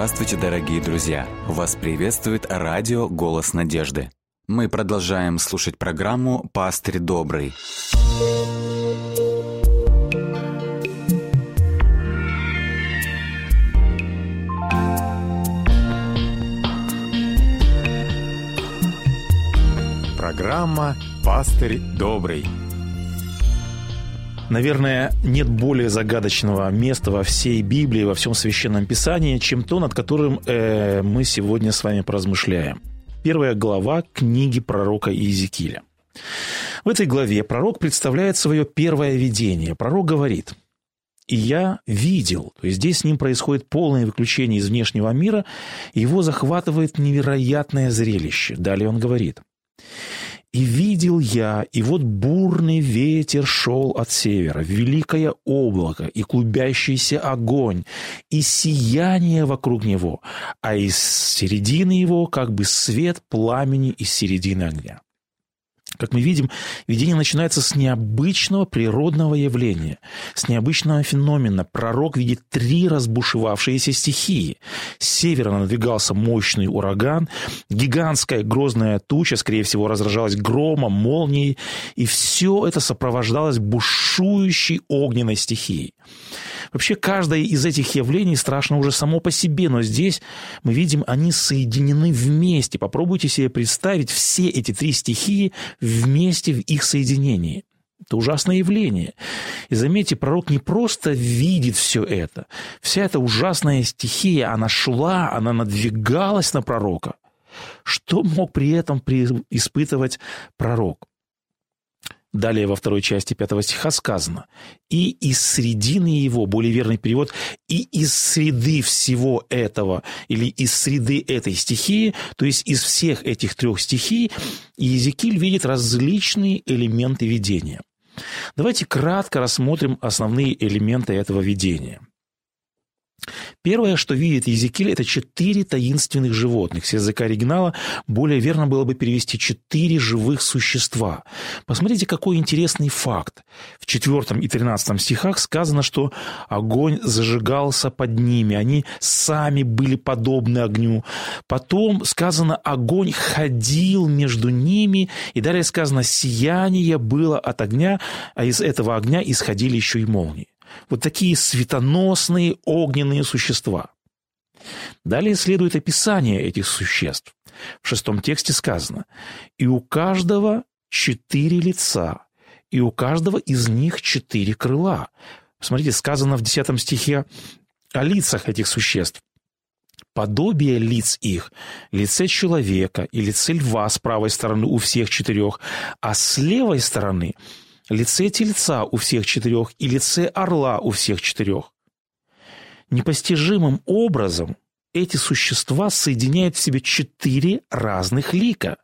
Здравствуйте, дорогие друзья! Вас приветствует радио «Голос надежды». Мы продолжаем слушать программу «Пастырь добрый». Программа «Пастырь добрый». Наверное, нет более загадочного места во всей Библии, во всем Священном Писании, чем то, над которым э, мы сегодня с вами поразмышляем. Первая глава книги пророка Иезекииля. В этой главе пророк представляет свое первое видение. Пророк говорит, «И я видел», то есть здесь с ним происходит полное выключение из внешнего мира, его захватывает невероятное зрелище. Далее он говорит, и видел я, и вот бурный ветер шел от севера, великое облако и клубящийся огонь, и сияние вокруг него, а из середины его как бы свет пламени из середины огня. Как мы видим, видение начинается с необычного природного явления, с необычного феномена. Пророк видит три разбушевавшиеся стихии. С севера надвигался мощный ураган, гигантская грозная туча, скорее всего, разражалась громом, молнией, и все это сопровождалось бушующей огненной стихией. Вообще, каждое из этих явлений страшно уже само по себе, но здесь мы видим, они соединены вместе. Попробуйте себе представить все эти три стихии вместе в их соединении. Это ужасное явление. И заметьте, пророк не просто видит все это. Вся эта ужасная стихия, она шла, она надвигалась на пророка. Что мог при этом испытывать пророк? Далее во второй части пятого стиха сказано «И из средины его», более верный перевод, «и из среды всего этого» или «из среды этой стихии», то есть из всех этих трех стихий, Иезекииль видит различные элементы видения. Давайте кратко рассмотрим основные элементы этого видения – Первое, что видит Езекиль, это четыре таинственных животных. С языка оригинала более верно было бы перевести четыре живых существа. Посмотрите, какой интересный факт. В четвертом и тринадцатом стихах сказано, что огонь зажигался под ними, они сами были подобны огню. Потом сказано, огонь ходил между ними, и далее сказано, сияние было от огня, а из этого огня исходили еще и молнии. Вот такие светоносные огненные существа. Далее следует описание этих существ. В шестом тексте сказано «И у каждого четыре лица, и у каждого из них четыре крыла». Смотрите, сказано в десятом стихе о лицах этих существ. Подобие лиц их, лице человека и лице льва с правой стороны у всех четырех, а с левой стороны – лице тельца у всех четырех и лице орла у всех четырех. Непостижимым образом эти существа соединяют в себе четыре разных лика.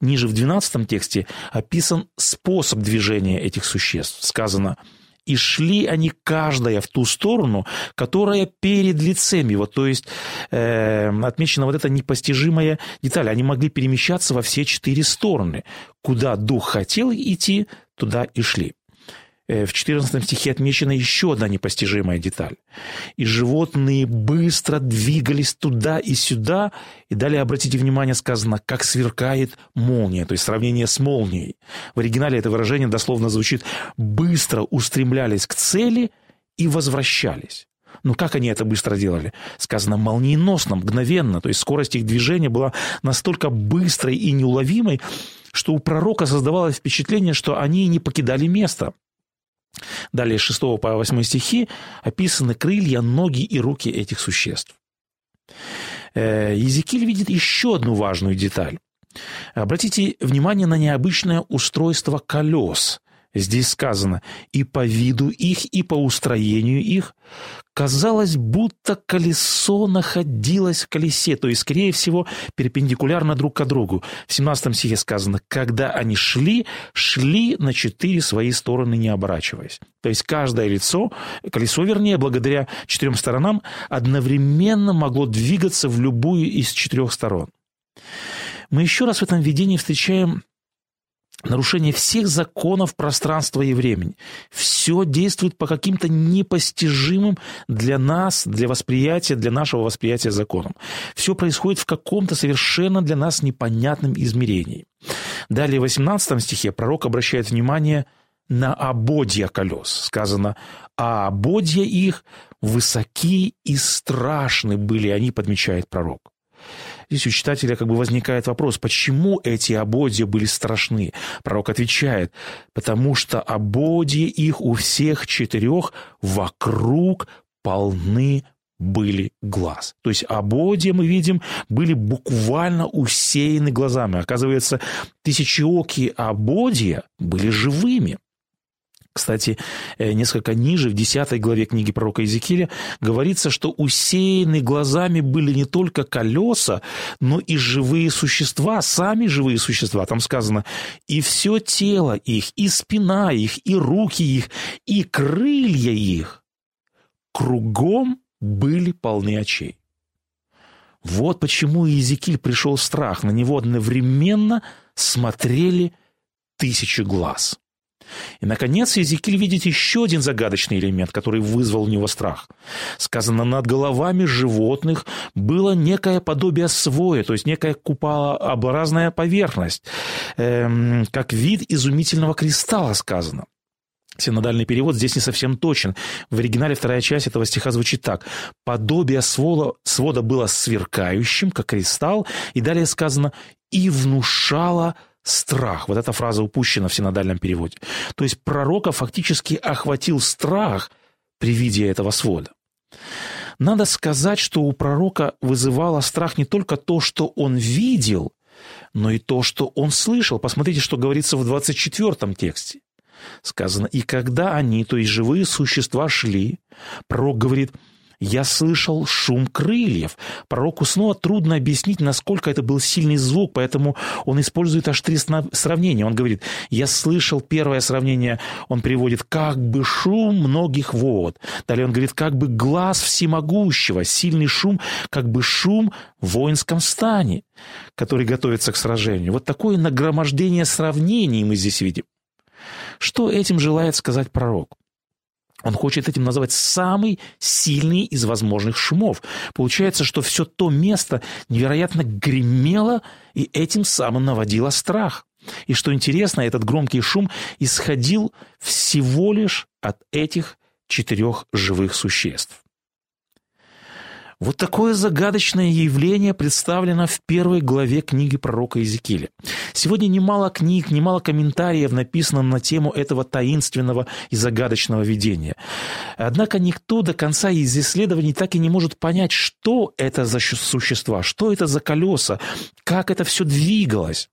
Ниже в 12 тексте описан способ движения этих существ. Сказано «И шли они каждая в ту сторону, которая перед лицем его». То есть э, отмечена вот эта непостижимая деталь. Они могли перемещаться во все четыре стороны. Куда дух хотел идти, туда и шли. Э, в 14 стихе отмечена еще одна непостижимая деталь. «И животные быстро двигались туда и сюда». И далее, обратите внимание, сказано, как сверкает молния, то есть сравнение с молнией. В оригинале это выражение дословно звучит «быстро устремлялись к цели и возвращались». Ну, как они это быстро делали? Сказано молниеносно, мгновенно. То есть скорость их движения была настолько быстрой и неуловимой, что у пророка создавалось впечатление, что они не покидали место. Далее с 6 по 8 стихи описаны крылья, ноги и руки этих существ. Э, Езекиль видит еще одну важную деталь. Обратите внимание на необычное устройство колес. Здесь сказано «и по виду их, и по устроению их». Казалось, будто колесо находилось в колесе, то есть, скорее всего, перпендикулярно друг к другу. В 17 стихе сказано «когда они шли, шли на четыре свои стороны, не оборачиваясь». То есть, каждое лицо, колесо, вернее, благодаря четырем сторонам, одновременно могло двигаться в любую из четырех сторон. Мы еще раз в этом видении встречаем нарушение всех законов пространства и времени. Все действует по каким-то непостижимым для нас, для восприятия, для нашего восприятия законам. Все происходит в каком-то совершенно для нас непонятном измерении. Далее в 18 стихе пророк обращает внимание на ободья колес. Сказано, а ободья их высоки и страшны были, они, подмечает пророк. Здесь у читателя как бы возникает вопрос, почему эти ободья были страшны? Пророк отвечает, потому что ободья их у всех четырех вокруг полны были глаз. То есть ободья, мы видим, были буквально усеяны глазами. Оказывается, тысячеокие ободья были живыми. Кстати, э, несколько ниже, в 10 главе книги пророка Иезекииля, говорится, что усеяны глазами были не только колеса, но и живые существа, сами живые существа. Там сказано, и все тело их, и спина их, и руки их, и крылья их кругом были полны очей. Вот почему Иезекииль пришел страх. На него одновременно смотрели тысячи глаз. И, наконец, Езекиль видит еще один загадочный элемент, который вызвал у него страх. Сказано, над головами животных было некое подобие своя, то есть некая куполообразная поверхность, эм, как вид изумительного кристалла сказано. Синодальный перевод здесь не совсем точен. В оригинале вторая часть этого стиха звучит так. «Подобие свода, свода было сверкающим, как кристалл». И далее сказано «и внушало страх. Вот эта фраза упущена в синодальном переводе. То есть пророка фактически охватил страх при виде этого свода. Надо сказать, что у пророка вызывало страх не только то, что он видел, но и то, что он слышал. Посмотрите, что говорится в 24 тексте. Сказано, и когда они, то есть живые существа, шли, пророк говорит – я слышал шум крыльев. Пророку снова трудно объяснить, насколько это был сильный звук, поэтому он использует аж три сравнения. Он говорит, я слышал первое сравнение, он приводит, как бы шум многих вод. Далее он говорит, как бы глаз всемогущего, сильный шум, как бы шум в воинском стане, который готовится к сражению. Вот такое нагромождение сравнений мы здесь видим. Что этим желает сказать пророк? Он хочет этим назвать самый сильный из возможных шумов. Получается, что все то место невероятно гремело и этим самым наводило страх. И что интересно, этот громкий шум исходил всего лишь от этих четырех живых существ. Вот такое загадочное явление представлено в первой главе книги пророка Иезекииля. Сегодня немало книг, немало комментариев написано на тему этого таинственного и загадочного видения. Однако никто до конца из исследований так и не может понять, что это за существа, что это за колеса, как это все двигалось.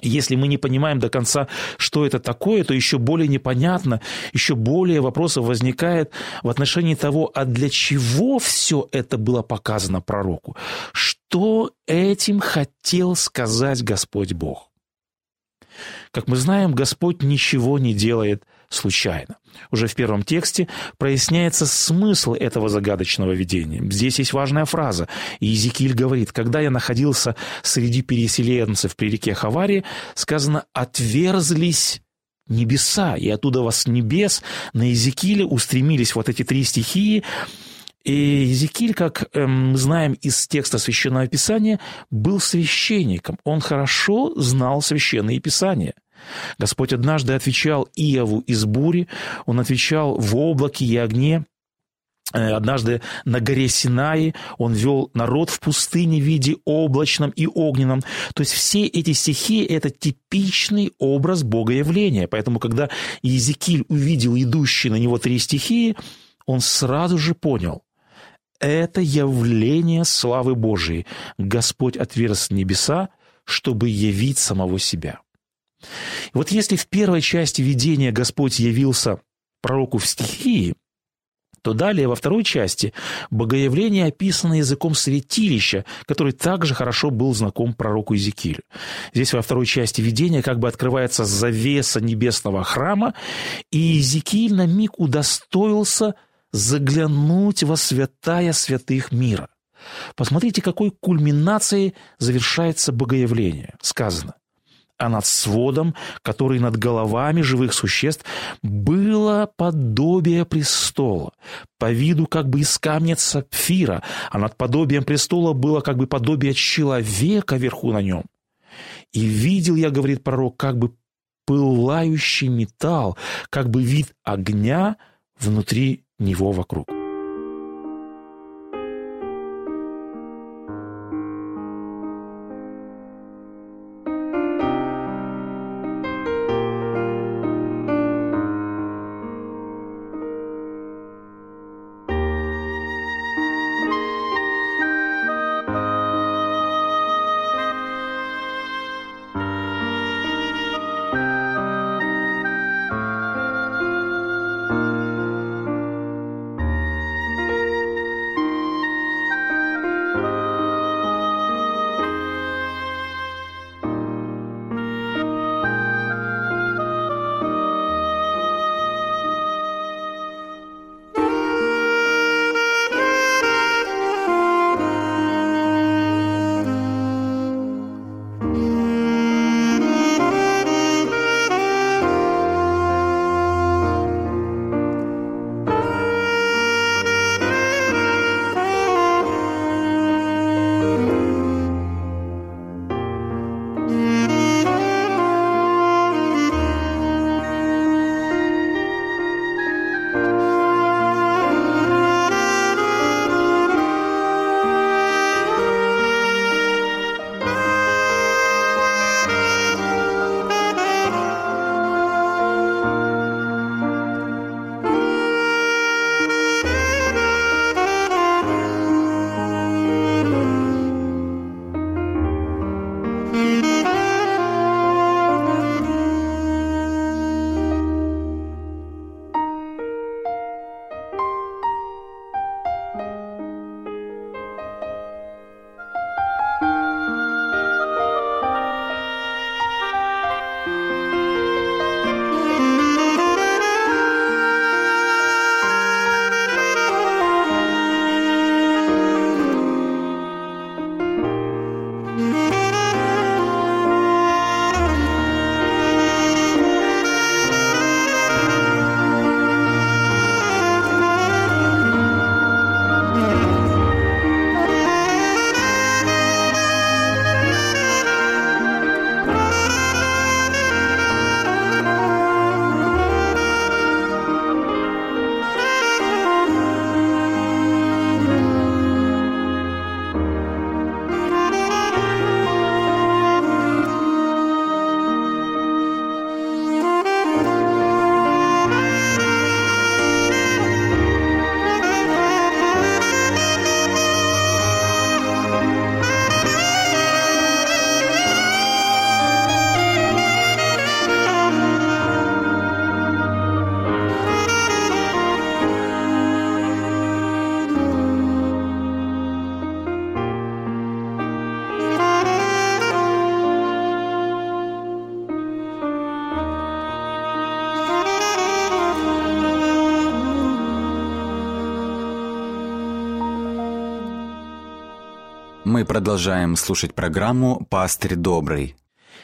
Если мы не понимаем до конца, что это такое, то еще более непонятно, еще более вопросов возникает в отношении того, а для чего все это было показано пророку? Что этим хотел сказать Господь Бог? Как мы знаем, Господь ничего не делает случайно. Уже в первом тексте проясняется смысл этого загадочного видения. Здесь есть важная фраза. Иезекииль говорит, когда я находился среди переселенцев при реке Хавари, сказано «отверзлись небеса, и оттуда вас небес на Иезекииле устремились вот эти три стихии, и Езекиль, как эм, мы знаем из текста Священного Писания, был священником. Он хорошо знал Священные Писания. Господь однажды отвечал Иову из бури, он отвечал в облаке и огне, э, Однажды на горе Синаи он вел народ в пустыне в виде облачном и огненном. То есть все эти стихи – это типичный образ Богоявления. Поэтому, когда Иезекииль увидел идущие на него три стихии, он сразу же понял – это явление славы Божией. Господь отверз небеса, чтобы явить самого себя. Вот если в первой части видения Господь явился пророку в стихии, то далее во второй части богоявление описано языком святилища, который также хорошо был знаком пророку Иезекиилю. Здесь во второй части видения как бы открывается завеса небесного храма, и Иезекииль на миг удостоился заглянуть во святая святых мира. Посмотрите, какой кульминацией завершается богоявление. Сказано, а над сводом, который над головами живых существ, было подобие престола, по виду как бы из камня сапфира, а над подобием престола было как бы подобие человека вверху на нем. И видел я, говорит пророк, как бы пылающий металл, как бы вид огня внутри него вокруг. Мы продолжаем слушать программу «Пастырь добрый».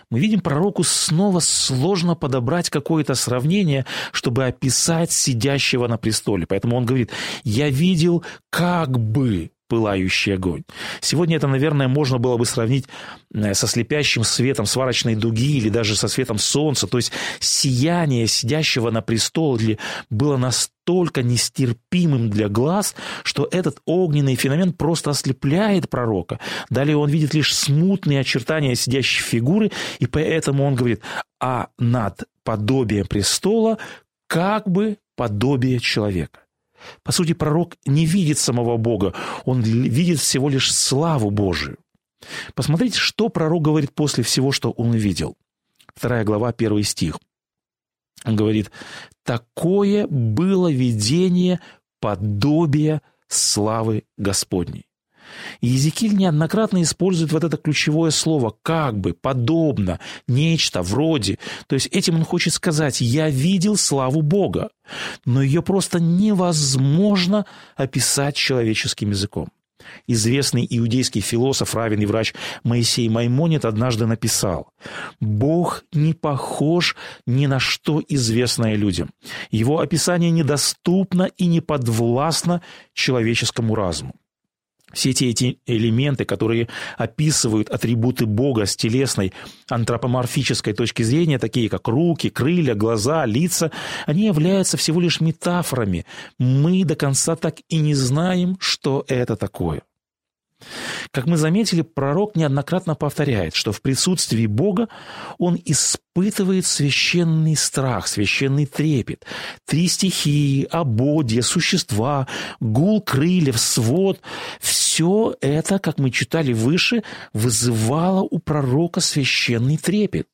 Мы видим пророку снова сложно подобрать какое-то сравнение, чтобы описать сидящего на престоле. Поэтому он говорит, я видел как бы пылающий огонь. Сегодня это, наверное, можно было бы сравнить э, со слепящим светом сварочной дуги или даже со светом солнца. То есть сияние сидящего на престоле было настолько нестерпимым для глаз, что этот огненный феномен просто ослепляет пророка. Далее он видит лишь смутные очертания сидящей фигуры, и поэтому он говорит, а над подобием престола как бы подобие человека. По сути, пророк не видит самого Бога, он видит всего лишь славу Божию. Посмотрите, что пророк говорит после всего, что он видел. Вторая глава, первый стих. Он говорит, «Такое было видение подобия славы Господней». И Езекиль неоднократно использует вот это ключевое слово «как бы», «подобно», «нечто», «вроде». То есть этим он хочет сказать «я видел славу Бога», но ее просто невозможно описать человеческим языком. Известный иудейский философ, равен и врач Моисей Маймонит однажды написал «Бог не похож ни на что известное людям. Его описание недоступно и не подвластно человеческому разуму. Все эти, эти элементы, которые описывают атрибуты Бога с телесной антропоморфической точки зрения, такие как руки, крылья, глаза, лица, они являются всего лишь метафорами. Мы до конца так и не знаем, что это такое. Как мы заметили, пророк неоднократно повторяет, что в присутствии Бога он испытывает священный страх, священный трепет. Три стихии, ободья, существа, гул крыльев, свод – все это, как мы читали выше, вызывало у пророка священный трепет.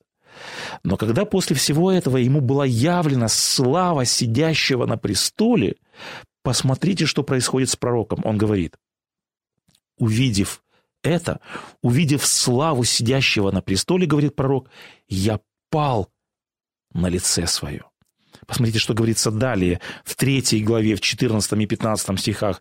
Но когда после всего этого ему была явлена слава сидящего на престоле, посмотрите, что происходит с пророком. Он говорит, увидев это, увидев славу сидящего на престоле, говорит пророк, я пал на лице свое. Посмотрите, что говорится далее, в третьей главе, в 14 и 15 стихах.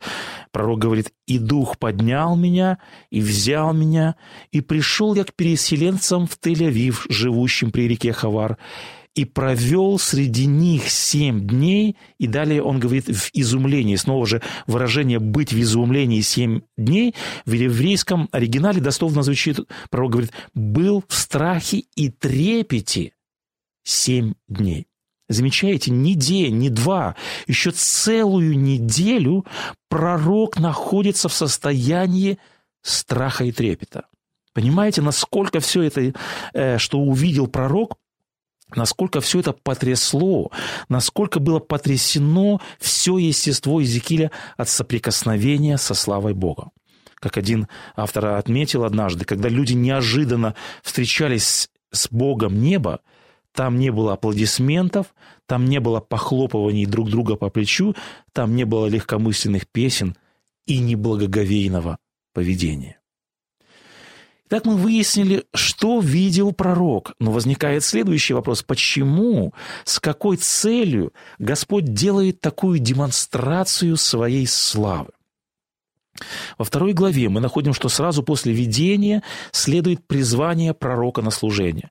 Пророк говорит, «И дух поднял меня, и взял меня, и пришел я к переселенцам в Тель-Авив, живущим при реке Хавар, и провел среди них семь дней, и далее он говорит в изумлении, снова же выражение «быть в изумлении семь дней» в еврейском оригинале дословно звучит, пророк говорит, «был в страхе и трепете семь дней». Замечаете, не день, не два, еще целую неделю пророк находится в состоянии страха и трепета. Понимаете, насколько все это, э, что увидел пророк, насколько все это потрясло, насколько было потрясено все естество Иезекииля от соприкосновения со славой Бога. Как один автор отметил однажды, когда люди неожиданно встречались с Богом неба, там не было аплодисментов, там не было похлопываний друг друга по плечу, там не было легкомысленных песен и неблагоговейного поведения. Так мы выяснили, что видел пророк. Но возникает следующий вопрос. Почему, с какой целью Господь делает такую демонстрацию своей славы? Во второй главе мы находим, что сразу после видения следует призвание пророка на служение.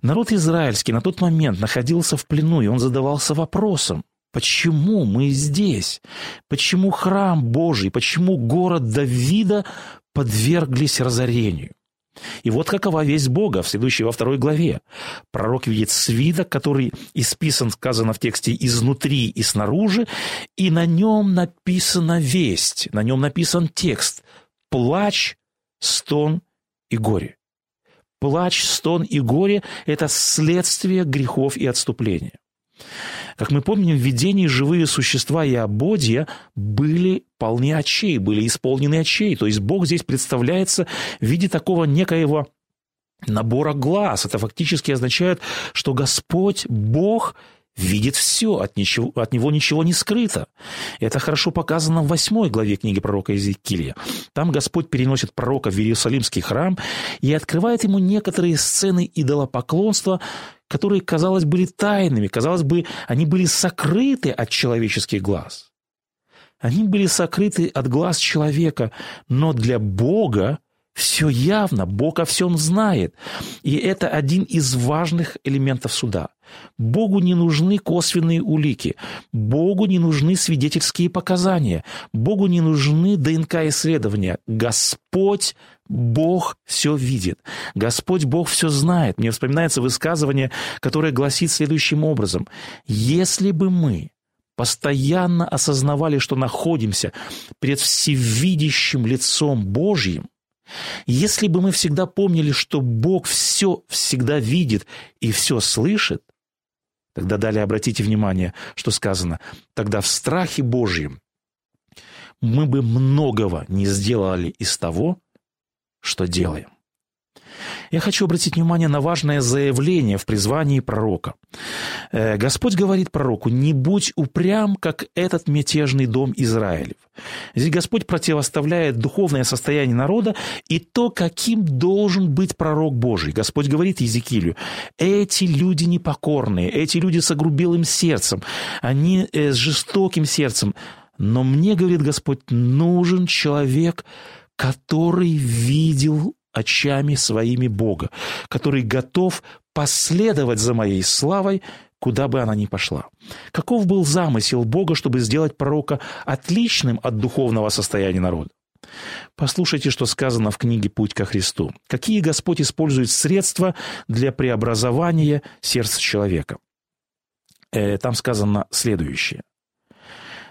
Народ израильский на тот момент находился в плену, и он задавался вопросом, Почему мы здесь? Почему храм Божий, почему город Давида подверглись разорению? И вот какова весть Бога в следующей во второй главе. Пророк видит свиток, который исписан, сказано в тексте, изнутри и снаружи, и на нем написана весть, на нем написан текст «Плач, стон и горе». Плач, стон и горе – это следствие грехов и отступления. Как мы помним, в видении живые существа и ободья были полны очей, были исполнены очей. То есть Бог здесь представляется в виде такого некоего набора глаз. Это фактически означает, что Господь, Бог, видит все, от, ничего, от него ничего не скрыто. Это хорошо показано в восьмой главе книги пророка Иезекииля. Там Господь переносит пророка в Иерусалимский храм и открывает ему некоторые сцены идолопоклонства, которые, казалось, были тайными, казалось бы, они были сокрыты от человеческих глаз. Они были сокрыты от глаз человека, но для Бога все явно, Бог о всем знает. И это один из важных элементов суда. Богу не нужны косвенные улики, Богу не нужны свидетельские показания, Богу не нужны ДНК-исследования. Господь Бог все видит. Господь Бог все знает. Мне вспоминается высказывание, которое гласит следующим образом. Если бы мы постоянно осознавали, что находимся перед всевидящим лицом Божьим, если бы мы всегда помнили, что Бог все всегда видит и все слышит, тогда далее обратите внимание, что сказано, тогда в страхе Божьем мы бы многого не сделали из того, что делаем. Я хочу обратить внимание на важное заявление в призвании пророка. Э, Господь говорит пророку, не будь упрям, как этот мятежный дом Израилев. Здесь Господь противоставляет духовное состояние народа и то, каким должен быть пророк Божий. Господь говорит Езекилю, эти люди непокорные, эти люди с огрубелым сердцем, они э, с жестоким сердцем, Но мне, говорит Господь, нужен человек, который видел очами своими Бога, который готов последовать за моей славой, куда бы она ни пошла. Каков был замысел Бога, чтобы сделать пророка отличным от духовного состояния народа? Послушайте, что сказано в книге «Путь ко Христу». Какие Господь использует средства для преобразования сердца человека? Э, там сказано следующее.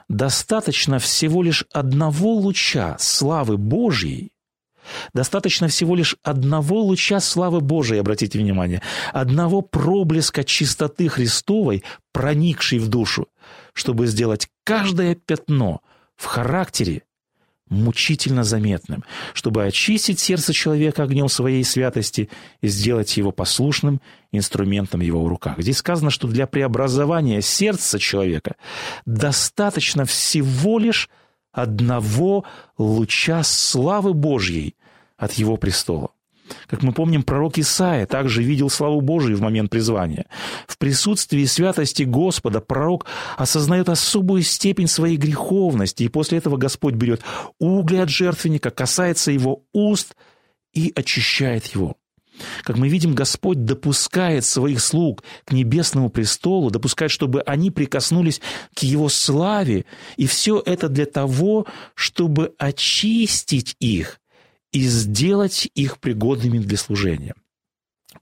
«Достаточно всего лишь одного луча славы Божьей, Достаточно всего лишь одного луча славы Божией, обратите внимание, одного проблеска чистоты Христовой, проникшей в душу, чтобы сделать каждое пятно в характере мучительно заметным, чтобы очистить сердце человека огнем своей святости и сделать его послушным инструментом его в руках. Здесь сказано, что для преобразования сердца человека достаточно всего лишь одного луча славы Божьей от его престола. Как мы помним, пророк Исаия также видел славу Божию в момент призвания. В присутствии святости Господа пророк осознает особую степень своей греховности, и после этого Господь берет угли от жертвенника, касается его уст и очищает его. Как мы видим, Господь допускает своих слуг к небесному престолу, допускает, чтобы они прикоснулись к Его славе, и все это для того, чтобы очистить их и сделать их пригодными для служения.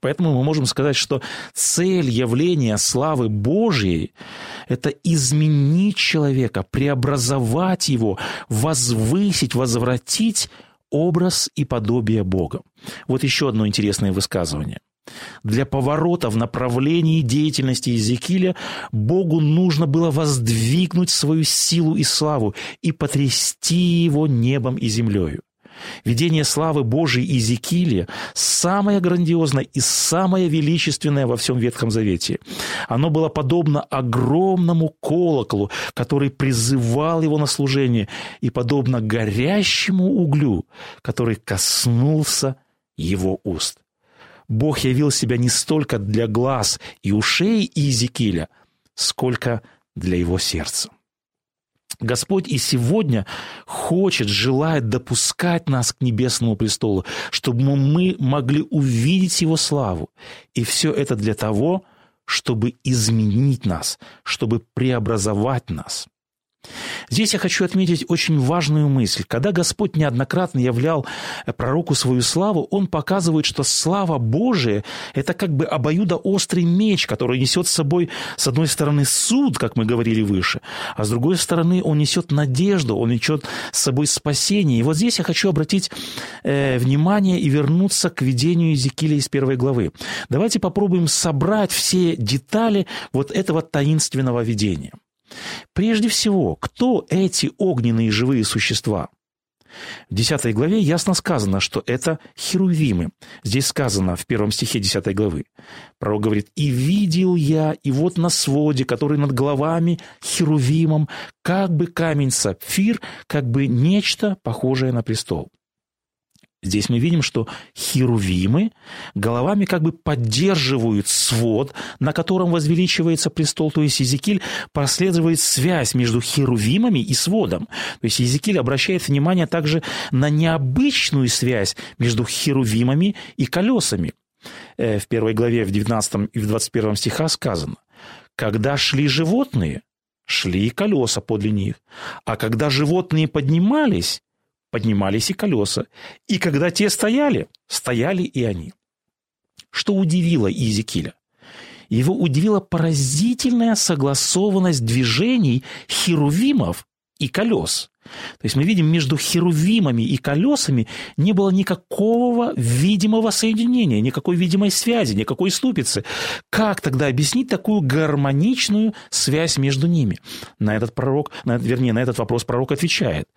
Поэтому мы можем сказать, что цель явления славы Божьей – это изменить человека, преобразовать его, возвысить, возвратить образ и подобие Бога. Вот еще одно интересное высказывание. Для поворота в направлении деятельности Иезекииля Богу нужно было воздвигнуть свою силу и славу и потрясти его небом и землею. Видение славы Божией Иезекииля самое грандиозное и самое величественное во всем Ветхом Завете. Оно было подобно огромному колоколу, который призывал его на служение, и подобно горящему углю, который коснулся его уст. Бог явил себя не столько для глаз и ушей Иезекииля, сколько для его сердца. Господь и сегодня хочет, желает допускать нас к небесному престолу, чтобы мы могли увидеть Его славу. И все это для того, чтобы изменить нас, чтобы преобразовать нас. Здесь я хочу отметить очень важную мысль. Когда Господь неоднократно являл пророку свою славу, Он показывает, что слава Божия – это как бы обоюдоострый меч, который несет с собой, с одной стороны, суд, как мы говорили выше, а с другой стороны, он несет надежду, он несет с собой спасение. И вот здесь я хочу обратить э, внимание и вернуться к видению Иезекииля из первой главы. Давайте попробуем собрать все детали вот этого таинственного видения. Прежде всего, кто эти огненные живые существа? В 10 главе ясно сказано, что это херувимы. Здесь сказано в первом стихе 10 главы. Пророк говорит, «И видел я, и вот на своде, который над головами херувимом, как бы камень сапфир, как бы нечто похожее на престол». Здесь мы видим, что херувимы головами как бы поддерживают свод, на котором возвеличивается престол, то есть Езекиль прослеживает связь между херувимами и сводом. То есть Езекиль обращает внимание также на необычную связь между херувимами и колесами. Э, в первой главе, в 19 и в 21 стихах сказано, «Когда шли животные, шли и колеса подле них, а когда животные поднимались, поднимались и колеса. И когда те стояли, стояли и они. Что удивило Иезекииля? Его удивила поразительная согласованность движений херувимов и колес. То есть мы видим, между херувимами и колесами не было никакого видимого соединения, никакой видимой связи, никакой ступицы. Как тогда объяснить такую гармоничную связь между ними? На этот пророк, на, вернее, на этот вопрос пророк отвечает.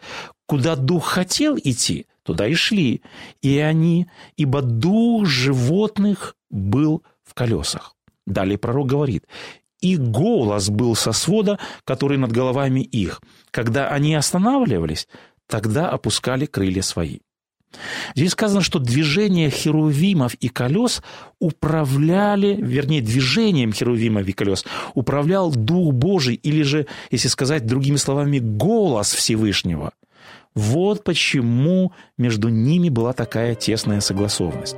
Куда дух хотел идти, туда и шли. И они, ибо дух животных был в колесах. Далее пророк говорит, и голос был со свода, который над головами их. Когда они останавливались, тогда опускали крылья свои. Здесь сказано, что движение херувимов и колес управляли, вернее, движением херувимов и колес управлял Дух Божий, или же, если сказать другими словами, голос Всевышнего. Вот почему между ними была такая тесная согласованность.